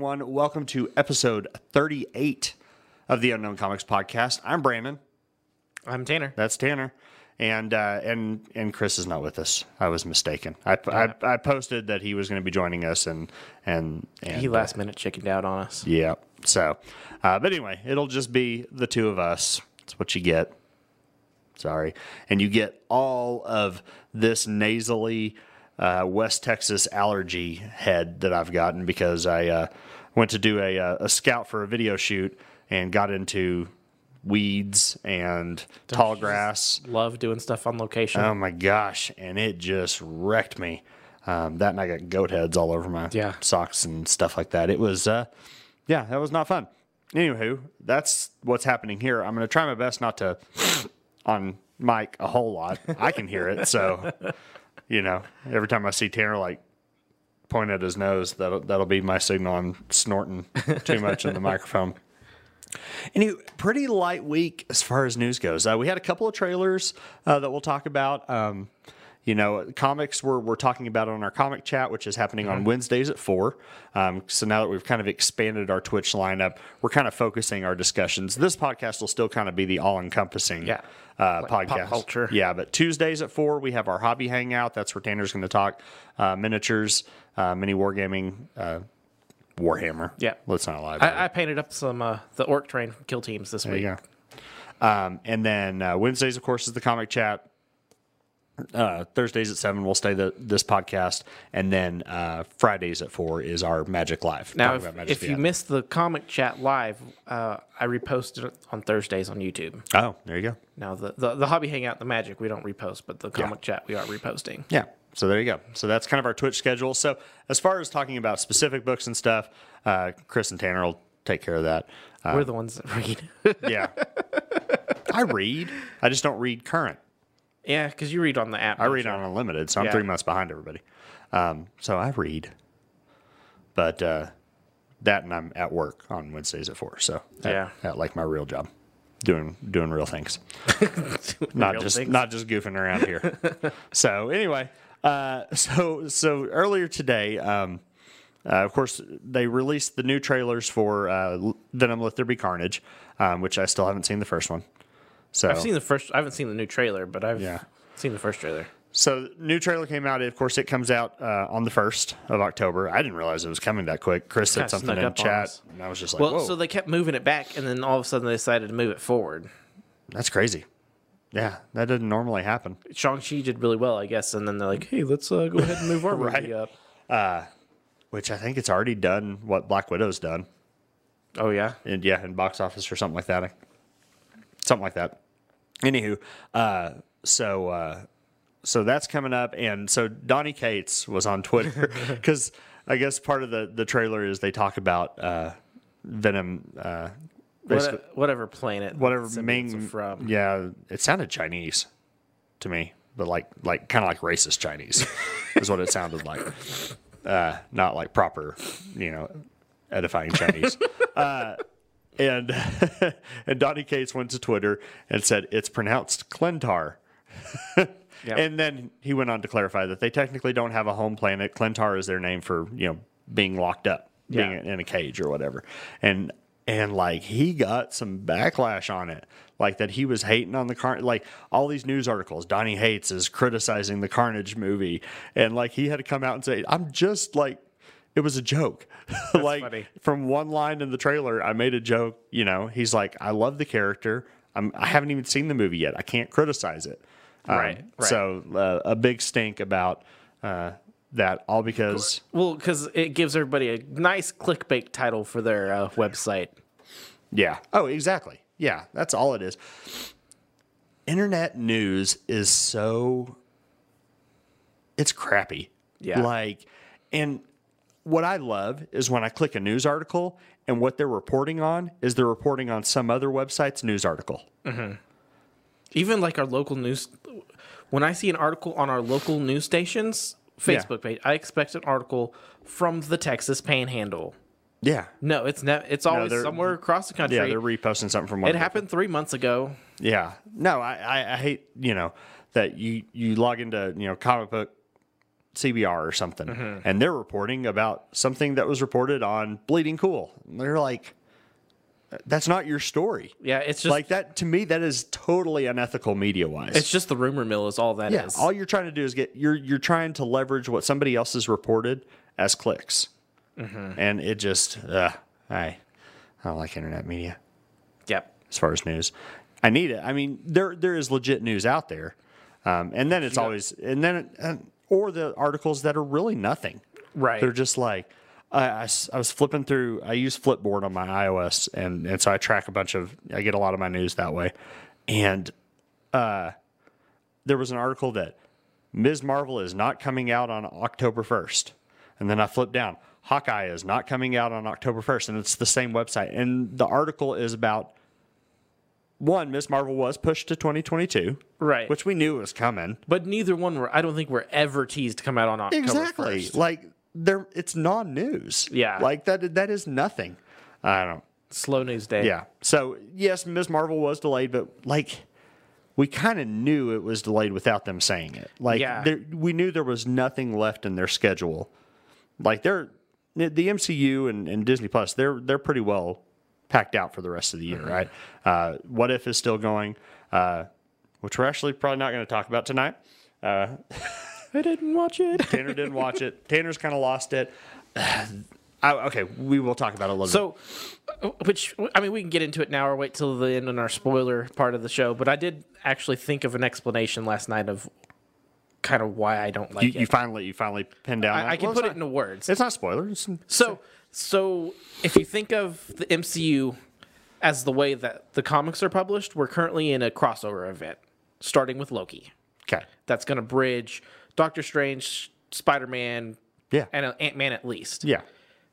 everyone. Welcome to episode 38 of the Unknown Comics Podcast. I'm Brandon. I'm Tanner. That's Tanner. And uh, and and Chris is not with us. I was mistaken. I, I, I posted that he was going to be joining us, and and, and He last minute chickened out on us. yeah. So, uh, but anyway, it'll just be the two of us. That's what you get. Sorry, and you get all of this nasally uh, West Texas allergy head that I've gotten because I uh, went to do a, uh, a scout for a video shoot and got into weeds and tall grass. Love doing stuff on location. Oh my gosh! And it just wrecked me. Um, that and I got goat heads all over my Yeah. socks and stuff like that. It was, uh, yeah, that was not fun. Anywho, that's what's happening here. I'm going to try my best not to on mic a whole lot. I can hear it, so you know, every time I see Tanner like point at his nose, that'll that'll be my signal I'm snorting too much in the microphone. Anyway, pretty light week as far as news goes. Uh, we had a couple of trailers uh, that we'll talk about. Um, you know, comics we're, we're talking about on our comic chat, which is happening on Wednesdays at four. Um, so now that we've kind of expanded our Twitch lineup, we're kind of focusing our discussions. This podcast will still kind of be the all encompassing Yeah. uh, Like podcast. culture. Yeah, but Tuesdays at four, we have our hobby hangout. That's where Tanner's going to talk uh, miniatures, uh, mini wargaming, uh, Warhammer. Yeah. Let's not lie. I, I painted up some uh, the orc train kill teams this There week. Um, and then uh, Wednesdays, of course, is the comic chat. Uh, Thursdays at seven, we'll stay the this podcast, and then uh, Fridays at four is our Magic Live. Now, if, Magic if you missed the comic chat live, uh, I reposted it on Thursdays on YouTube. oh, there you go. Now, the, the, the hobby hangout, the magic, we don't repost, but the comic chat, we are reposting. Yeah. So there you go. So that's kind of our Twitch schedule. So as far as talking about specific books and stuff, uh, Chris and Tanner will take care of that. Uh, We're the ones that read. yeah. I read. I just don't read current. Yeah, because you read on the app. I read you? on unlimited, so I'm Yeah. three months behind everybody. Um, so I read, but uh, that and I'm at work on Wednesdays at four. So at, Yeah. at like my real job, doing doing real things, not Real just things. not just goofing around here. so anyway, uh, so so earlier today. Um, uh, of course, they released the new trailers for uh, Venom: Let There Be Carnage, um, which I still haven't seen the first one. So I've seen the first. I haven't seen the new trailer, but I've Yeah. seen the first trailer. So new trailer came out. Of course, it comes out uh, on the first of October. I didn't realize it was coming that quick. Chris said something in chat, and I was just like, Well, "Whoa, so they kept moving it back, and then all of a sudden they decided to move it forward. that's crazy." Yeah, that doesn't normally happen. Shang Chi did really well, I guess, and then they're like, "Hey, let's uh, go ahead and move our Right. movie up." Which I think it's already done. What Black Widow's done, Oh yeah, and yeah, in box office or something like that, something like that. Anywho, uh, so uh, so that's coming up, and so Donnie Cates was on Twitter because I guess part of the the trailer is they talk about uh, Venom. Uh, basically- What, whatever planet, whatever Ming from. Yeah, it sounded Chinese to me, but like like kind of like racist Chinese is what it sounded like. Uh, not like proper, you know, edifying Chinese. uh, and and Donnie Cates went to Twitter and said it's pronounced Klyntar. Yeah. And then he went on to clarify that they technically don't have a home planet. Klyntar is their name for you know being locked up, being in a cage or whatever. And and like he got some backlash on it, like that he was hating on the car. Like all these news articles, Donnie hates is criticizing the Carnage movie, and like he had to come out and say, "I'm just like." It was a joke. like funny. from one line in the trailer, I made a joke. You know, he's like, "I love the character. I'm, I haven't even seen the movie yet. I can't criticize it." Um, Right, right. So uh, a big stink about uh, that, all because Well, because it gives everybody a nice clickbait title for their uh, website. yeah. Oh, exactly. Yeah, that's all it is. Internet news is so it's crappy. Yeah. Like, and what I love is when I click a news article and what they're reporting on is they're reporting on some other website's news article. Mm-hmm. Even like our local news, when I see an article on our local news station's Facebook page, I expect an article from the Texas Panhandle. Yeah. No, it's ne- It's always they're- somewhere across the country. Yeah, they're reposting something from one. it happened three months ago. Yeah. No, I, I, I hate, you know, that you, you log into, you know, comic book CBR or something, Mm-hmm. and they're reporting about something that was reported on Bleeding Cool. And they're like, that's not your story. Yeah, it's just like that to me. That is totally unethical media wise. it's just the rumor mill is all that is. yeah, all you're trying to do is get you're you're trying to leverage what somebody else has reported as clicks, Mm-hmm. and it just uh, I I don't like internet media Yep. as far as news. I need it. I mean, there there is legit news out there, um, and then it's always and then uh, or the articles that are really nothing. Right. They're just like I—I was flipping through. I use Flipboard on my iOS, and and so I track a bunch of. I get a lot of my news that way, and uh, there was an article that Ms. Marvel is not coming out on October first, and then I flipped down. Hawkeye is not coming out on October 1st, and it's the same website. And the article is about one, Miss Marvel was pushed to 2022, Right. which we knew was coming. but neither one were I don't think were ever teased to come out on October Exactly. 1st. Like there it's non-news. Yeah. Like that that is nothing. I don't Slow news day. Yeah. So, yes, Miss Marvel was delayed, but like we kind of knew it was delayed without them saying it. Like Yeah. there, we knew there was nothing left in their schedule. Like they're the MCU and, and Disney Plus, they're they're pretty well packed out for the rest of the year, right? Uh, what if is still going, uh, which we're actually probably not going to talk about tonight. I didn't watch it. Tanner didn't watch it. Tanner's kind of lost it. I, okay, we will talk about it a little bit. So, uh, which I mean, we can get into it now or wait till the end in our spoiler part of the show. But I did actually think of an explanation last night of kind of why I don't like You, it. you finally you finally pinned down. I, I can well, put it's it into words. It's not spoilers. So, so if you think of the MCU as the way that the comics are published, we're currently in a crossover event, starting with Loki. Okay. That's going to bridge Doctor Strange, Spider Man, Yeah. and Ant Man at least. Yeah.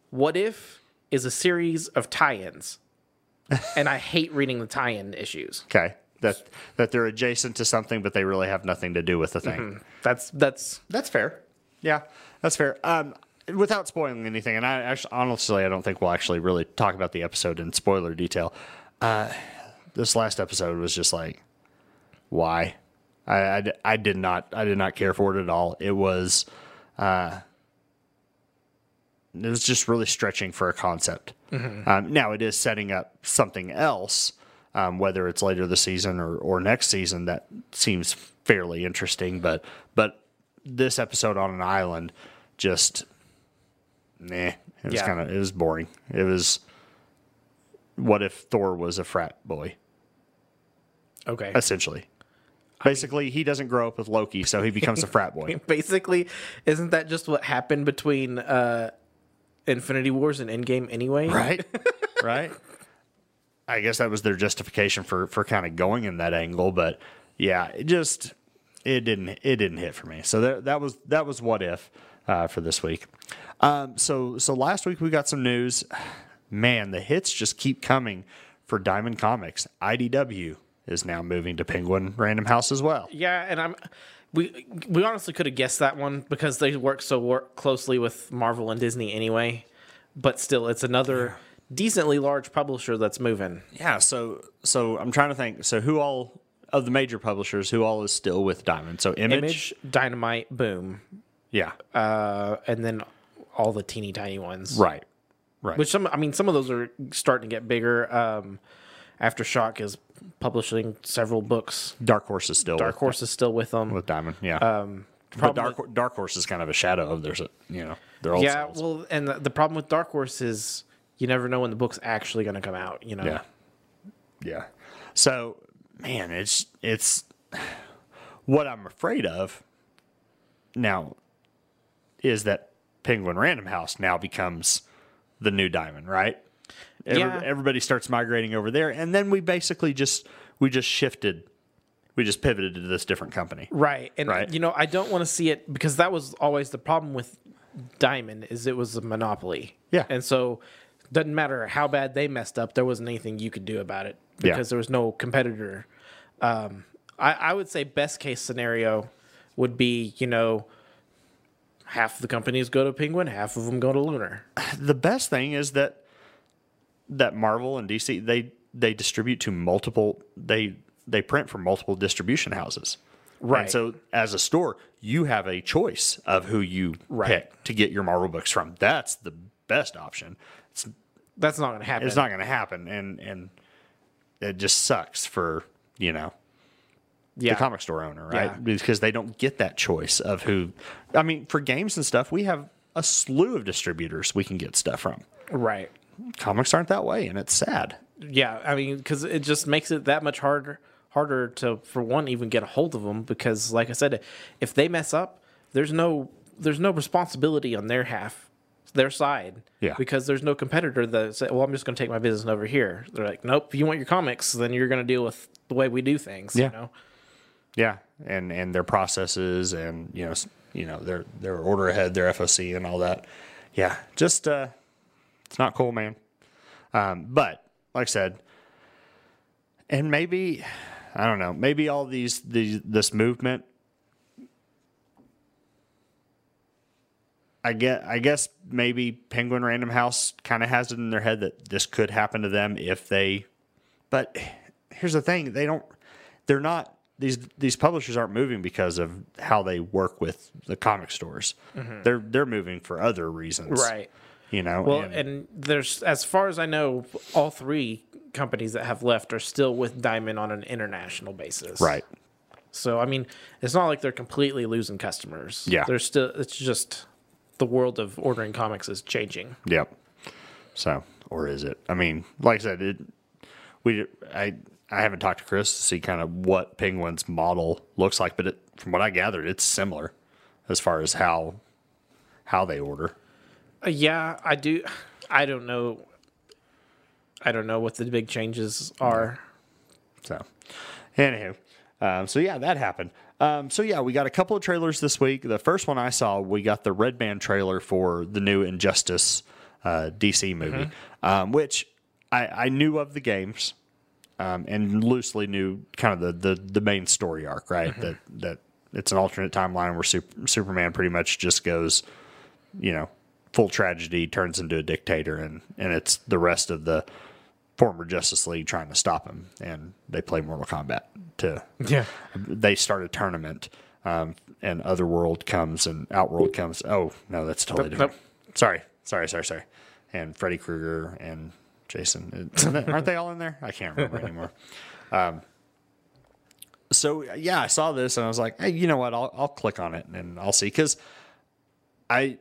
What if is a series of tie-ins, and I hate reading the tie-in issues. Okay. That that they're adjacent to something, but they really have nothing to do with the thing. That's that's That's fair. Yeah, that's fair. Um, without spoiling anything, and I actually, honestly, I don't think we'll actually really talk about the episode in spoiler detail. Uh, this last episode was just like, why? I, I, I did not I did not care for it at all. It was, uh, it was just really stretching for a concept. Um, now it is setting up something else, um, whether it's later this season or, or next season. That seems fairly interesting, but but this episode on an island just nah. It was Yeah. kind of it was boring. It was what if Thor was a frat boy okay. essentially. Basically, he doesn't grow up with Loki, so he becomes a frat boy. Basically, isn't that just what happened between uh, Infinity Wars and Endgame anyway? right? right? I guess that was their justification for for kind of going in that angle, but yeah, it just it didn't it didn't hit for me. So that that was that was what if uh, for this week. Um, so so last week we got some news. Man, the hits just keep coming for Diamond Comics. IDW is now moving to Penguin Random House as well. Yeah, and I'm we we honestly could have guessed that one because they work so work closely with Marvel and Disney anyway. But still, it's another decently large publisher that's moving. Yeah, so so I'm trying to think. So who all of the major publishers, who all is still with Diamond? So Image, Image, Dynamite, Boom, yeah, uh, and then all the teeny tiny ones. right, right. Which some, I mean, some of those are starting to get bigger. Um, Aftershock is publishing several books. Dark Horse is still Dark with, Horse is still with them. with Diamond. Yeah, um, but Dark Dark Horse is kind of a shadow of there's a you know their old yeah, selves. well, and the, the problem with Dark Horse is you never know when the book's actually going to come out. You know. yeah, yeah. So man, it's it's what I'm afraid of now is that Penguin Random House now becomes the new Diamond, right? Every, Yeah. Everybody starts migrating over there, and then we basically just we just shifted, we just pivoted to this different company. Right. And Right. you know, I don't want to see it because that was always the problem with Diamond is it was a monopoly. Yeah. And so doesn't matter how bad they messed up, there wasn't anything you could do about it Yeah. because there was no competitor. Um, I, I would say best case scenario would be, you know, half the companies go to Penguin, half of them go to Lunar. the best thing is that that Marvel and DC they they distribute to multiple they they print for multiple distribution houses. Right. And so as a store, you have a choice of who you Right. pick to get your Marvel books from. That's the best option. It's, That's not going to happen. it's not going to happen, and and it just sucks for you know yeah. the comic store owner, right? Yeah. Because they don't get that choice of who. I mean, for games and stuff, we have a slew of distributors we can get stuff from. Right. Comics aren't that way, and it's sad. Yeah, I mean, because it just makes it that much harder harder to, for one, even get a hold of them. Because, like I said, if they mess up, there's no there's no responsibility on their half, their side. Yeah. Because there's no competitor that say, "Well, I'm just going to take my business over here." They're like, "Nope. If you want your comics, then you're going to deal with the way we do things." Yeah. You know. Yeah, and and their processes, and you know, you know their their order ahead, their FOC, and all that. Yeah, just uh, it's not cool, man. Um, but like I said, and maybe I don't know, maybe all these these this movement. I get. I guess maybe Penguin Random House kind of has it in their head that this could happen to them if they. But here's the thing: they don't. They're not. These these publishers aren't moving because of how they work with the comic stores. Mm-hmm. They're they're moving for other reasons, Right. You know. Well, and- and there's, as far as I know, all three companies that have left are still with Diamond on an international basis. right. So I mean, it's not like they're completely losing customers. Yeah. They're still. It's just the world of ordering comics is changing. Yep. So, or is it? I mean, like I said, it. We I I haven't talked to Chris to see kind of what Penguin's model looks like, but it, from what I gathered, it's similar as far as how how they order. Uh, yeah, I do. I don't know. I don't know what the big changes are. So, anywho, um, so yeah, that happened. Um, so yeah, we got a couple of trailers this week. The first one I saw, we got the Red Band trailer for the new Injustice uh, DC movie, um, which I, I knew of the games um, and loosely knew kind of the, the, the main story arc, right? That that it's an alternate timeline where Super, Superman pretty much just goes, you know, full tragedy, turns into a dictator, and and it's the rest of the former Justice League trying to stop him, and they play Mortal Kombat to. Yeah. They start a tournament, um, and Otherworld comes and Outworld comes. Oh no, that's totally Nope, different. Sorry, sorry, sorry, sorry. And Freddy Krueger and Jason, aren't they all in there? I can't remember anymore. Um, so yeah, I saw this and I was like, hey, you know what? I'll I'll click on it and I'll see because I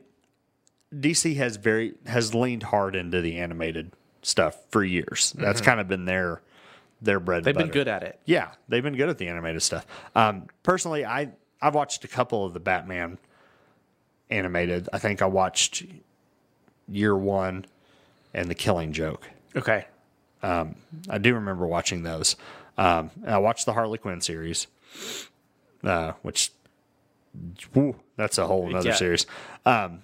DC has very has leaned hard into the animated stuff for years. That's kind of been their their bread. and Mm-hmm. They've been good at it. Yeah, they've been good at the animated stuff. Um, personally, I I've watched a couple of the Batman animated. I think I watched Year One and The Killing Joke. Okay. I do remember watching those. Um, and I watched the Harley Quinn series, uh, which that's a whole other Yeah. series. Um,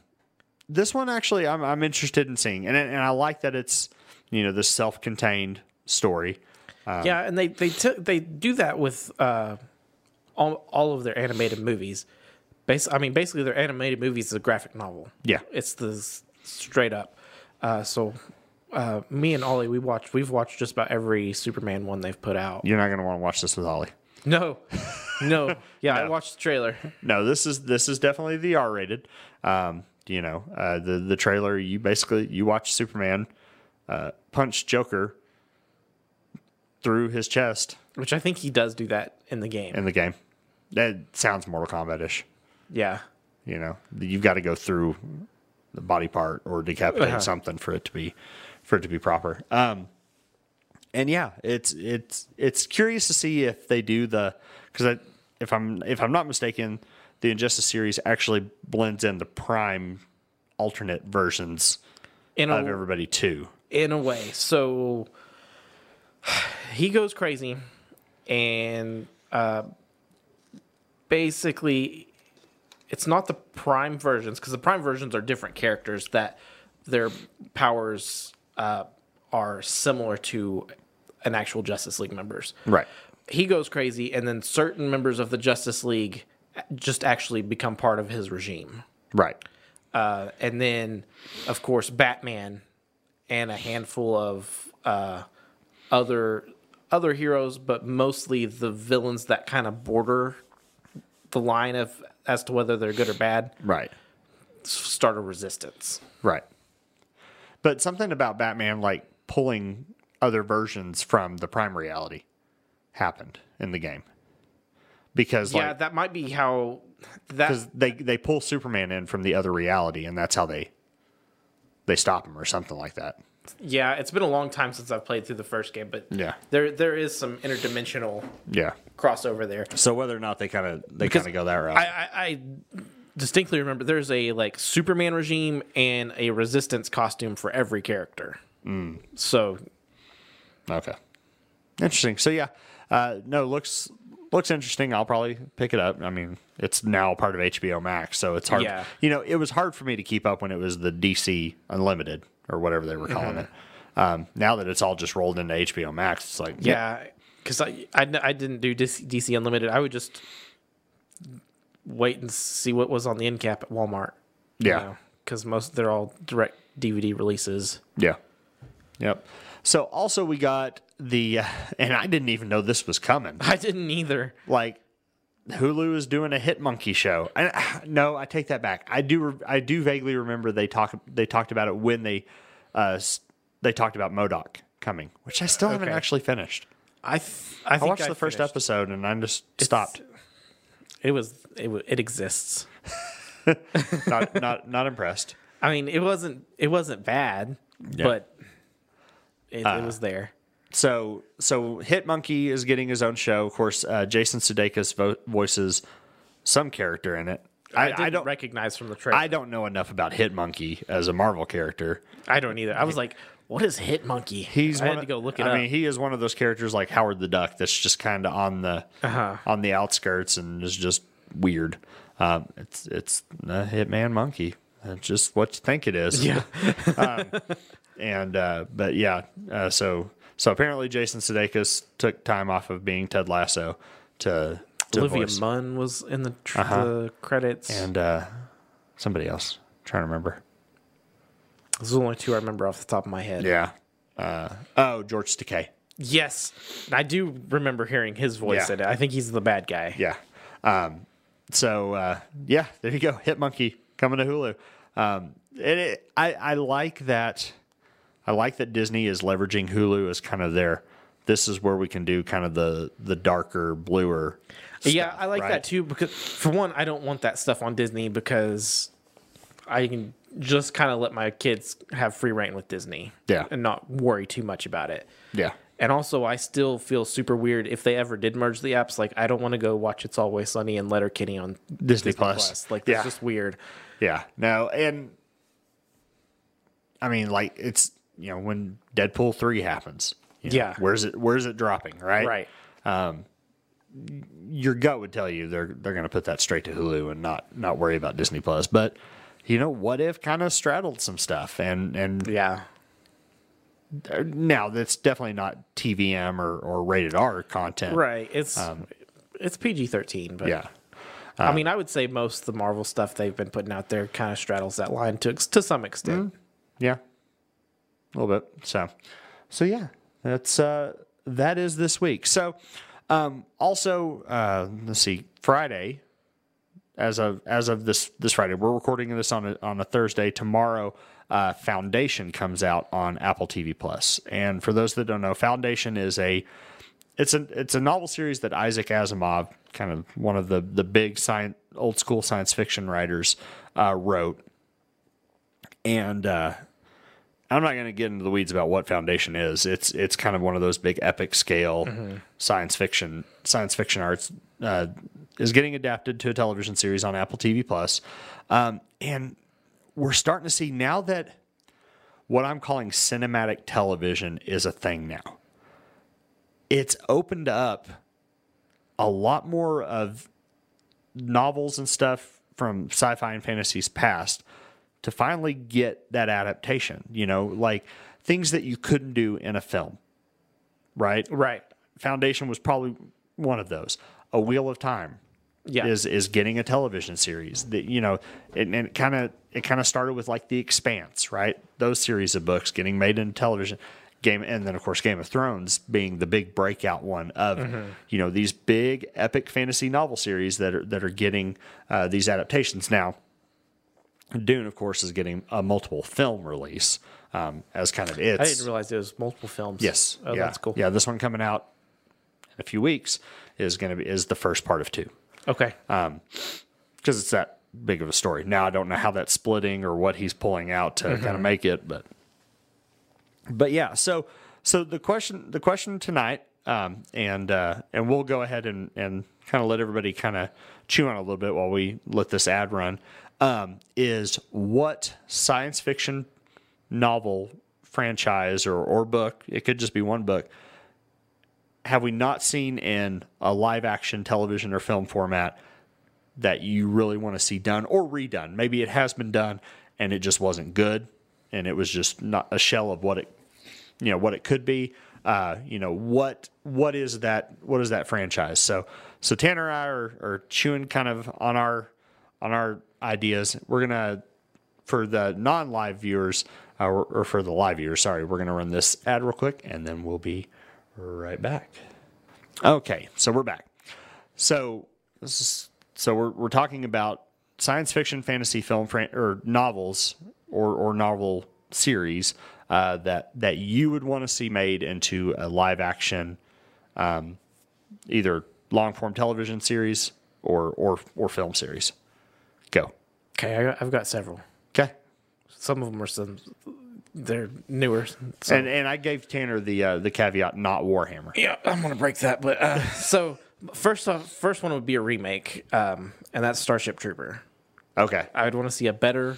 this one actually, I'm I'm interested in seeing, and and I like that it's you know this self-contained story. yeah, and they they took they do that with uh, all all of their animated movies. Bas- I mean, basically, their animated movies is a graphic novel. Yeah. it's the straight up. Uh, so, uh, me and Ollie, we watched. We've watched just about every Superman one they've put out. You're not going to want to watch this with Ollie. No, no. Yeah, I watched the trailer. No, this is this is definitely the R rated. Um, you know, uh, the the trailer. You basically you watch Superman uh, punch Joker through his chest Which I think he does do that in the game. in the game. That sounds Mortal Kombat ish. yeah. You know, you've got to go through the body part or decapitate Uh-huh. something for it to be for it to be proper. Um, and yeah, it's it's it's curious to see if they do the because if I'm if I'm not mistaken, the Injustice series actually blends in the Prime alternate versions In a, of everybody too. in a way. So he goes crazy and uh, basically it's not the prime versions because the prime versions are different characters that their powers uh, are similar to an actual Justice League members. Right. He goes crazy and then certain members of the Justice League just actually become part of his regime. Right. Uh, and then, of course, Batman and a handful of uh, other other heroes, but mostly the villains that kind of border the line of as to whether they're good or bad. Right. Start a resistance. Right. But something about Batman like pulling other versions from the prime reality happened in the game. Because yeah, like that might be how that because they they pull Superman in from the other reality and that's how they they stop him or something like that. Yeah, it's been a long time since I've played through the first game, but Yeah. there there is some interdimensional Yeah. crossover there. So whether or not they kind of they kind of go that route. I, I, I distinctly remember there's a like Superman regime and a Resistance costume for every character. Mm. So Okay. Interesting. So yeah, uh, no looks looks interesting. I'll probably pick it up. I mean, it's now part of HBO Max, so it's hard. Yeah. You know, it was hard for me to keep up when it was the DC Unlimited or whatever they were calling it. Um, now that it's all just rolled into HBO Max, it's like yeah, because I, I I didn't do DC, DC Unlimited. I would just wait and see what was on the end cap at Walmart. Yeah. because most they're all direct DVD releases. Yeah. Yep. So also we got the, and I didn't even know this was coming. I didn't either. Like Hulu is doing a Hit Monkey show. I, no, I take that back. I do. I do vaguely remember they talk. They talked about it when they, uh, they talked about MODOK coming, which I still haven't actually finished. I th- I, I watched the first episode and I just stopped. It was it, it exists. not not not impressed. I mean, it wasn't it wasn't bad, Yeah. but it, Uh, it was there. So so Hit Monkey is getting his own show. Of course, uh, Jason Sudeikis vo- voices some character in it. I, I, I don't. recognize from the trailer. I don't know enough about Hit Monkey as a Marvel character. I don't either. I was like, "What is Hit Monkey?" He's I one had to go look it I up. mean, he is one of those characters like Howard the Duck that's just kind of on the Uh-huh. on the outskirts and is just weird. Um, it's it's a Hitman Monkey. It's just what you think it is. yeah, And uh, but yeah, uh, so so apparently Jason Sudeikis took time off of being Ted Lasso to to Olivia voice Munn was in the, tr- Uh-huh. the credits. and uh, somebody else. trying to remember. Those are the only two I remember off the top of my head. Yeah. Uh, oh, George Takei. Yes, I do remember hearing his voice Yeah. in it. I think he's the bad guy. Yeah. Um, so uh, yeah, there you go. Hit Monkey coming to Hulu. Um, and it, I I like that. I like that Disney is leveraging Hulu as kind of their. This is where we can do kind of the the darker, bluer. Stuff, yeah, I like right? that too because for one, I don't want that stuff on Disney because I can just kind of let my kids have free reign with Disney. Yeah. and not worry too much about it. Yeah. And also, I still feel super weird if they ever did merge the apps. Like, I don't want to go watch It's Always Sunny and Letterkenny on Disney, Plus. Like, that's yeah. just weird. Yeah. No, and I mean, like it's you know when Deadpool three happens. you know, Yeah. Where's it? Where's it dropping? Right. Right. Um, Your gut would tell you they're they're going to put that straight to Hulu and not not worry about Disney Plus. But you know, what if kind of straddled some stuff and and Yeah. now that's definitely not TVM or or rated R content. Right. It's it's PG thirteen, but Um, Yeah. I mean, I would say most of the Marvel stuff they've been putting out there kind of straddles that line to to some extent. Yeah. A little bit. So, so yeah, that's, uh, that is this week. So, um, also, uh, let's see, Friday, as of, as of this, this Friday, we're recording this on a, on a Thursday. Tomorrow, uh, Foundation comes out on Apple TV Plus. And for those that don't know, Foundation is a, it's a it's a novel series that Isaac Asimov, kind of one of the the big science old school science fiction writers, uh, wrote. And uh, I'm not going to get into the weeds about what Foundation is. It's it's kind of one of those big epic scale science fiction science fiction arts uh, is getting adapted to a television series on Apple TV Plus, um, and we're starting to see now that what I'm calling cinematic television is a thing now. It's opened up a lot more of novels and stuff from sci-fi and fantasies past to finally get that adaptation, you know, like things that you couldn't do in a film. Right? Right. Foundation was probably one of those. A Wheel of Time Yeah. is is getting a television series that you know and, and it kind of it kind of started with like the expanse right those series of books getting made into television Game, and then of course Game of Thrones being the big breakout one of you know these big epic fantasy novel series that are that are getting uh, these adaptations now. Dune, of course, is getting a multiple film release um, as kind of its. I didn't realize there was multiple films. Yes. Oh, yeah. that's cool. Yeah, this one coming out in a few weeks is going to be is the first part of two Okay. because it's that big of a story. Now I don't know how that's splitting or what he's pulling out to kind of make it, but but yeah. So so the question the question tonight, um, and uh, and we'll go ahead and and kind of let everybody kind of chew on a little bit while we let this ad run. Um, is what science fiction novel franchise or or book? It could just be one book. Have we not seen in a live action television or film format that you really want to see done or redone. Maybe it has been done and it just wasn't good and it was just not a shell of what it you know what it could be. Uh, you know what what is that what is that franchise? So so Tanner and I are, are chewing kind of on our on our ideas. We're gonna for the non live viewers uh, or, or for the live viewers, sorry, we're gonna run this ad real quick and then we'll be right back. Okay, so we're back. So this is, so we're we're talking about science fiction, fantasy film, or novels or or novel series uh, that that you would want to see made into a live action, um, either long form television series or or or film series. Go. Okay. I, i've got several. Okay. Some of them are some. They're newer. So. And and I gave Tanner the uh, the caveat not Warhammer. Yeah, I'm gonna break that. But uh, so first off, first one would be a remake, um, and that's Starship Trooper. Okay. I would want to see a better.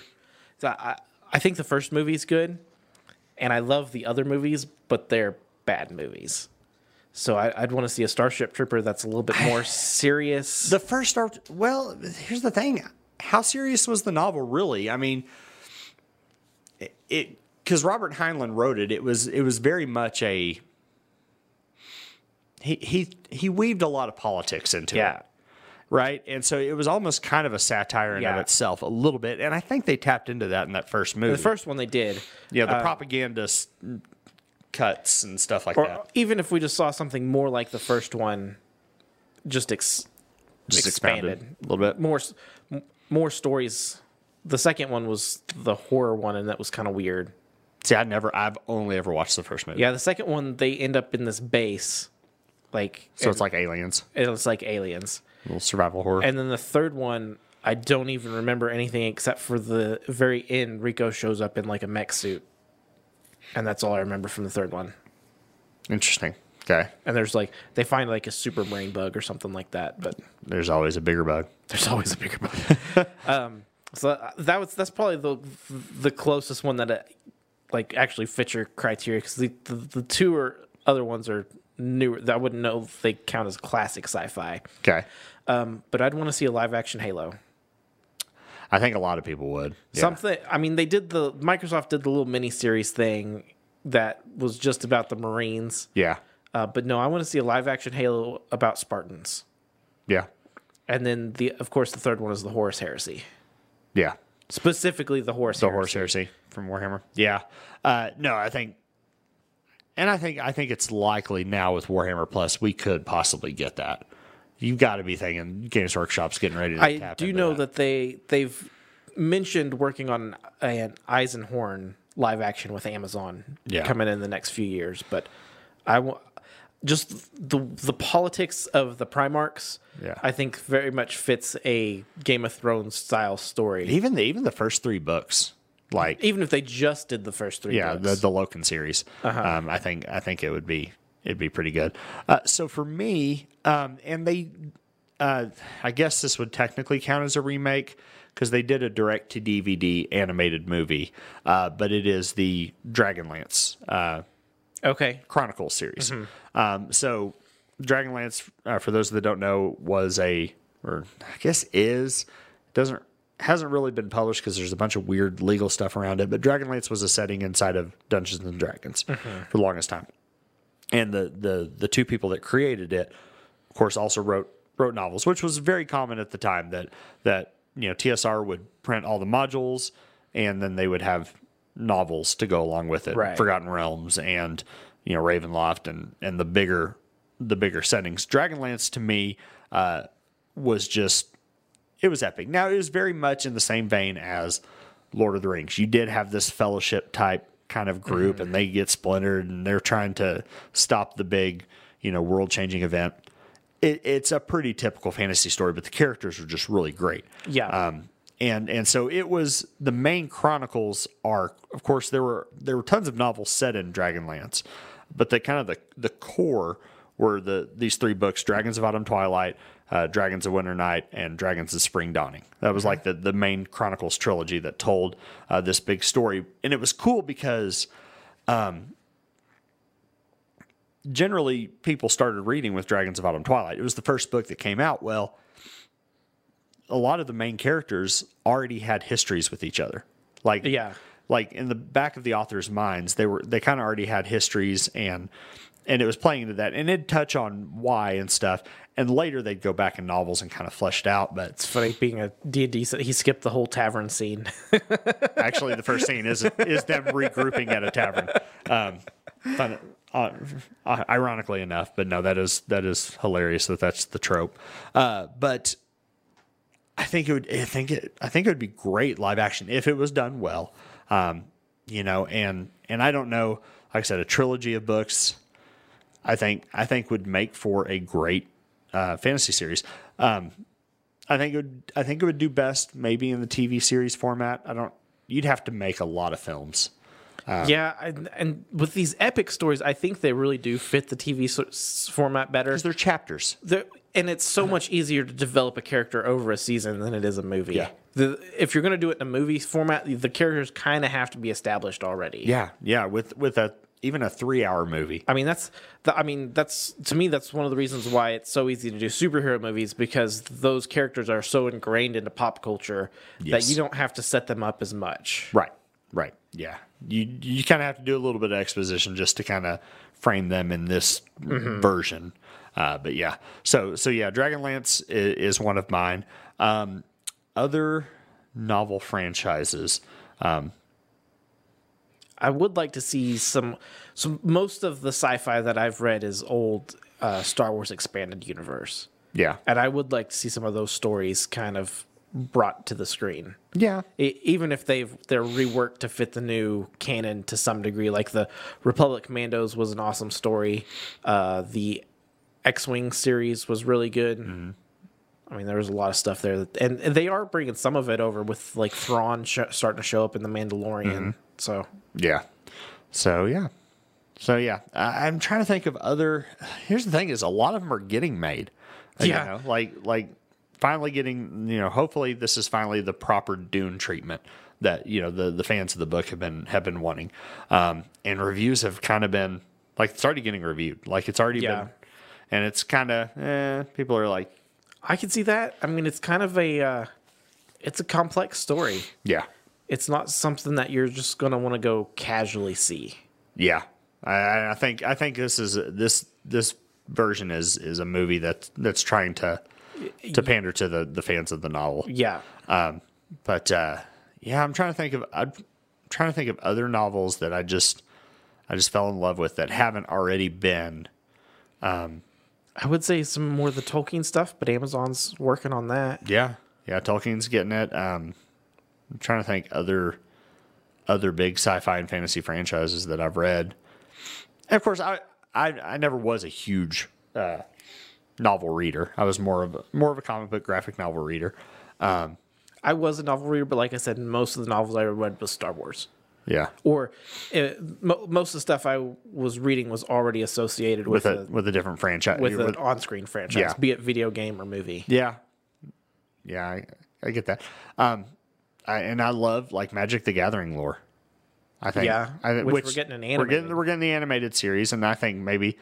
so I I think the first movie is good, and I love the other movies, but they're bad movies. So I, I'd want to see a Starship Trooper that's a little bit more serious. The first Star. Well, here's the thing. How serious was the novel really? I mean, it because Robert Heinlein wrote it. It was it was very much a. He he he weaved a lot of politics into Yeah. it. Right, and so it was almost kind of a satire in Yeah. of itself, a little bit, and I think they tapped into that in that first movie. the first one they did, yeah, the uh, propaganda s- cuts and stuff like that. even if we just saw something more like the first one, just ex- Just expanded. expounded a little bit. more more stories. The second one was the horror one, and that was kind of weird. See, I never, I've only ever watched the first movie. Yeah, the second one they end up in this base, like so it's like aliens, it's like aliens, little survival horror. and then the third one I don't even remember anything except for the very end. Rico shows up in like a mech suit, and that's all I remember from the third one. Interesting. Okay. And there's like they find like a super brain bug or something like that, but There's always a bigger bug. there's always a bigger bug. um, so uh, that was that's probably the the closest one that uh, like actually fits your criteria because the, the the two or other ones are newer. I wouldn't know if they count as classic sci-fi. Okay. Um, but I'd want to see a live action Halo. I think a lot of people would. Yeah. Something. I mean, they did the Microsoft did the little mini series thing that was just about the Marines. Yeah. Uh, but no, I want to see a live action Halo about Spartans. Yeah. And then the of course the third one is the Horus Heresy. Yeah. Specifically the Horus The Heresy. Horus heresy from Warhammer. Yeah. Uh, no, I think, and I think I think it's likely now with Warhammer Plus we could possibly get that. You've got to be thinking Games Workshop's getting ready to. I do know that. they they've mentioned working on an Eisenhorn live action with Amazon Yeah. coming in the next few years, but I want just the the politics of the Primarchs. Yeah. I think very much fits a Game of Thrones style story. even the even the first three books, like Even if they just did the first three, yeah, the books. the Loken series. Um, I think I think it would be it'd be pretty good. Uh, so for me, um, and they, uh, I guess this would technically count as a remake because they did a direct to DVD animated movie, uh, but it is the Dragonlance uh, okay, Chronicles series. Um, so Dragonlance, uh, for those that don't know, was a or I guess is doesn't hasn't really been published because there's a bunch of weird legal stuff around it. But Dragonlance was a setting inside of Dungeons and Dragons for the longest time, and the the the two people that created it, of course, also wrote wrote novels, which was very common at the time. That that you know TSR would print all the modules, and then they would have novels to go along with it, Right. Forgotten Realms and you know Ravenloft and and the bigger the bigger settings. Dragonlance to me uh, was just it was epic. Now it was very much in the same vein as Lord of the Rings. You did have this fellowship type kind of group, and they get splintered, and they're trying to stop the big, you know, world changing event. It, it's a pretty typical fantasy story, but the characters are just really great. Yeah. Um, and and so it was the main chronicles arc. Of course, there were there were tons of novels set in Dragonlance, but the kind of the the core were the these three books: Dragons of Autumn Twilight, uh, Dragons of Winter Night, and Dragons of Spring Dawning. That was like the the main chronicles trilogy that told uh, this big story, and it was cool because. Um, generally, people started reading with Dragons of Autumn Twilight. It was the first book that came out. Well, a lot of the main characters already had histories with each other. Like Yeah. like in the back of the author's minds, they were they kind of already had histories and and it was playing into that and it'd touch on why and stuff. And later they'd go back in novels and kind of fleshed out. But It's funny being a D&D, he skipped the whole tavern scene. actually, the first scene is is them regrouping at a tavern. Um, fun, uh, uh, ironically enough, but no, that is that is hilarious that that's the trope. Uh, but I think it would. I think it. I think it would be great live action if it was done well. Um, you know, and and I don't know. Like I said, a trilogy of books. I think I think would make for a great uh, fantasy series. Um, I think it would. I think it would do best maybe in the TV series format. I don't. You'd have to make a lot of films. yeah, and, and with these epic stories, I think they really do fit the TV so- format better. because they're chapters. They're- and it's so much easier to develop a character over a season than it is a movie. Yeah. The, if you're going to do it in a movie format, the characters kind of have to be established already. Yeah, yeah. With with a even a three hour movie. I mean that's the, I mean that's to me that's one of the reasons why it's so easy to do superhero movies because those characters are so ingrained into pop culture that you don't have to set them up as much. Right. Right. Yeah. You you kind of have to do a little bit of exposition just to kind of frame them in this mm-hmm. version. Uh, but yeah. So so yeah, Dragonlance is, is one of mine. Um, other novel franchises. I would like to see some some most of the sci-fi that I've read is old uh, Star Wars expanded universe. Yeah. And I would like to see some of those stories kind of brought to the screen. Yeah. E- even if they've they're reworked to fit the new canon to some degree. Like the Republic Commandos was an awesome story. Uh, the X-wing series was really good. I mean, there was a lot of stuff there, that, and, and they are bringing some of it over with like Thrawn sh- starting to show up in the Mandalorian. So Yeah. So yeah. So yeah, I, I'm trying to think of other. Here's the thing: is a lot of them are getting made. Yeah. You know, like like finally getting. You know, hopefully this is finally the proper Dune treatment that you know the the fans of the book have been have been wanting. Um, and reviews have kind of been like it's already getting reviewed. Like it's already Yeah. been, and it's kind of eh, people are like, I can see that. I mean, it's kind of a uh, it's a complex story. yeah, It's not something that you're just gonna want to go casually see. Yeah, I, I think I think this is this this version is is a movie that that's trying to to pander to the the fans of the novel. Yeah. Um, but uh, yeah, I'm trying to think of I'm trying to think of other novels that I just I just fell in love with that haven't already been. I would say some more of the Tolkien stuff, but Amazon's working on that. Yeah, yeah, Tolkien's getting it. Um, I'm trying to think other other big sci-fi and fantasy franchises that I've read. And of course, I I, I never was a huge uh, novel reader. I was more of a, more of a comic book graphic novel reader. I was a novel reader, but like I said, most of the novels I read was Star Wars. Yeah, Or uh, mo- most of the stuff I was reading was already associated with, with a a, with a different franchise. with an on-screen franchise, Yeah. be it video game or movie. Yeah, yeah, I, I get that. Um, I, and I love like Magic the Gathering lore. I think, Yeah, I, which we're getting an We're getting we're getting the animated series, and I think maybe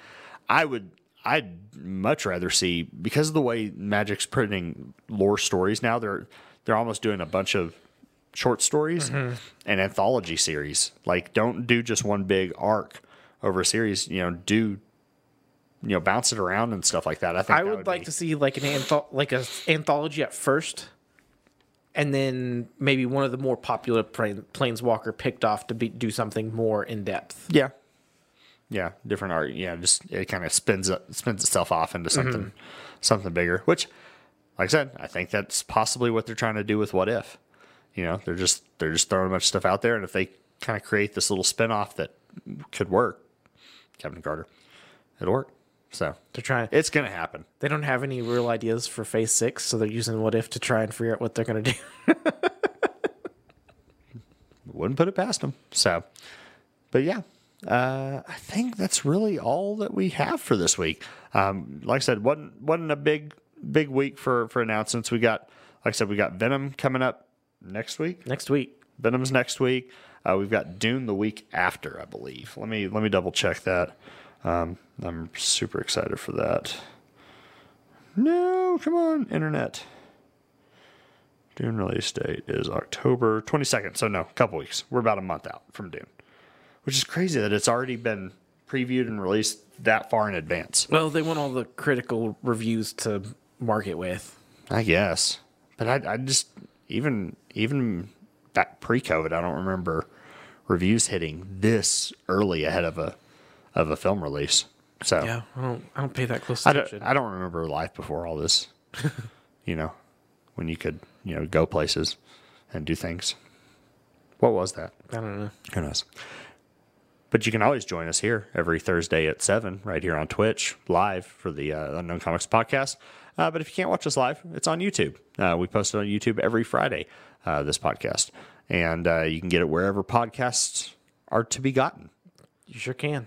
I would I'd much rather see because of the way Magic's printing lore stories now. They're they're almost doing a bunch of short stories Mm-hmm. and anthology series. Like, don't do just one big arc over a series. You know, do you know bounce it around and stuff like that. I think I that would, like be- to see like an antho- like a anthology at first, and then maybe one of the more popular plane, planeswalker picked off to be, do something more in depth. Yeah. Yeah, different art. Yeah, just it kind of spins it spins itself off into something something bigger. Which, like I said, I think that's possibly what they're trying to do with What If. You know, they're just they're just throwing a bunch of stuff out there, and if they kind of create this little spin off that could work, Kevin Carter, it'll work. So They're trying. it's gonna happen. They don't have any real ideas for Phase Six, so they're using What If to try and figure out what they're going to do. wouldn't put it past them. So, but yeah, uh, I think that's really all that we have for this week. Um, like I said, wasn't wasn't a big big week for for announcements. We got, like I said, we got Venom coming up next week. Next week, Venom's next week. Uh, we've got Dune the week after, I believe. Let me let me double check that. Um, I'm super excited for that. No, come on, internet. Dune release date is October 22nd. So no, a couple weeks. We're about a month out from Dune, which is crazy that it's already been previewed and released that far in advance. well, they want all the critical reviews to market with. I guess, but I, I just even even back pre-COVID, I don't remember reviews hitting this early ahead of a of a film release. So Yeah, I don't. I don't pay that close I don't attention. I don't remember life before all this. you know, when you could you know go places and do things. What was that? I don't know. Who knows? But you can always join us here every Thursday at 7 right here on Twitch live for the uh, Unknown Comics podcast. Uh, but if you can't watch us live, it's on YouTube. Uh, we post it on YouTube every Friday, uh, this podcast. And uh, you can get it wherever podcasts are to be gotten, You sure can.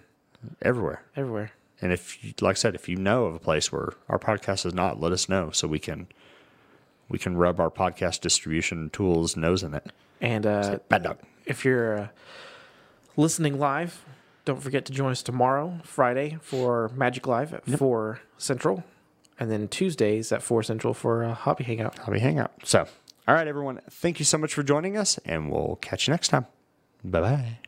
everywhere. Everywhere. And if, you, like I said, if you know of a place where our podcast is not, let us know so we can we can rub our podcast distribution tools nose in it. And uh, Bad dog. if you're uh, listening live, don't forget to join us tomorrow, Friday, for Magic Live at 4 Central. And then Tuesdays at 4 Central for a Hobby Hangout. hobby hangout. So, all right, everyone, thank you so much for joining us, and we'll catch you next time. Bye bye.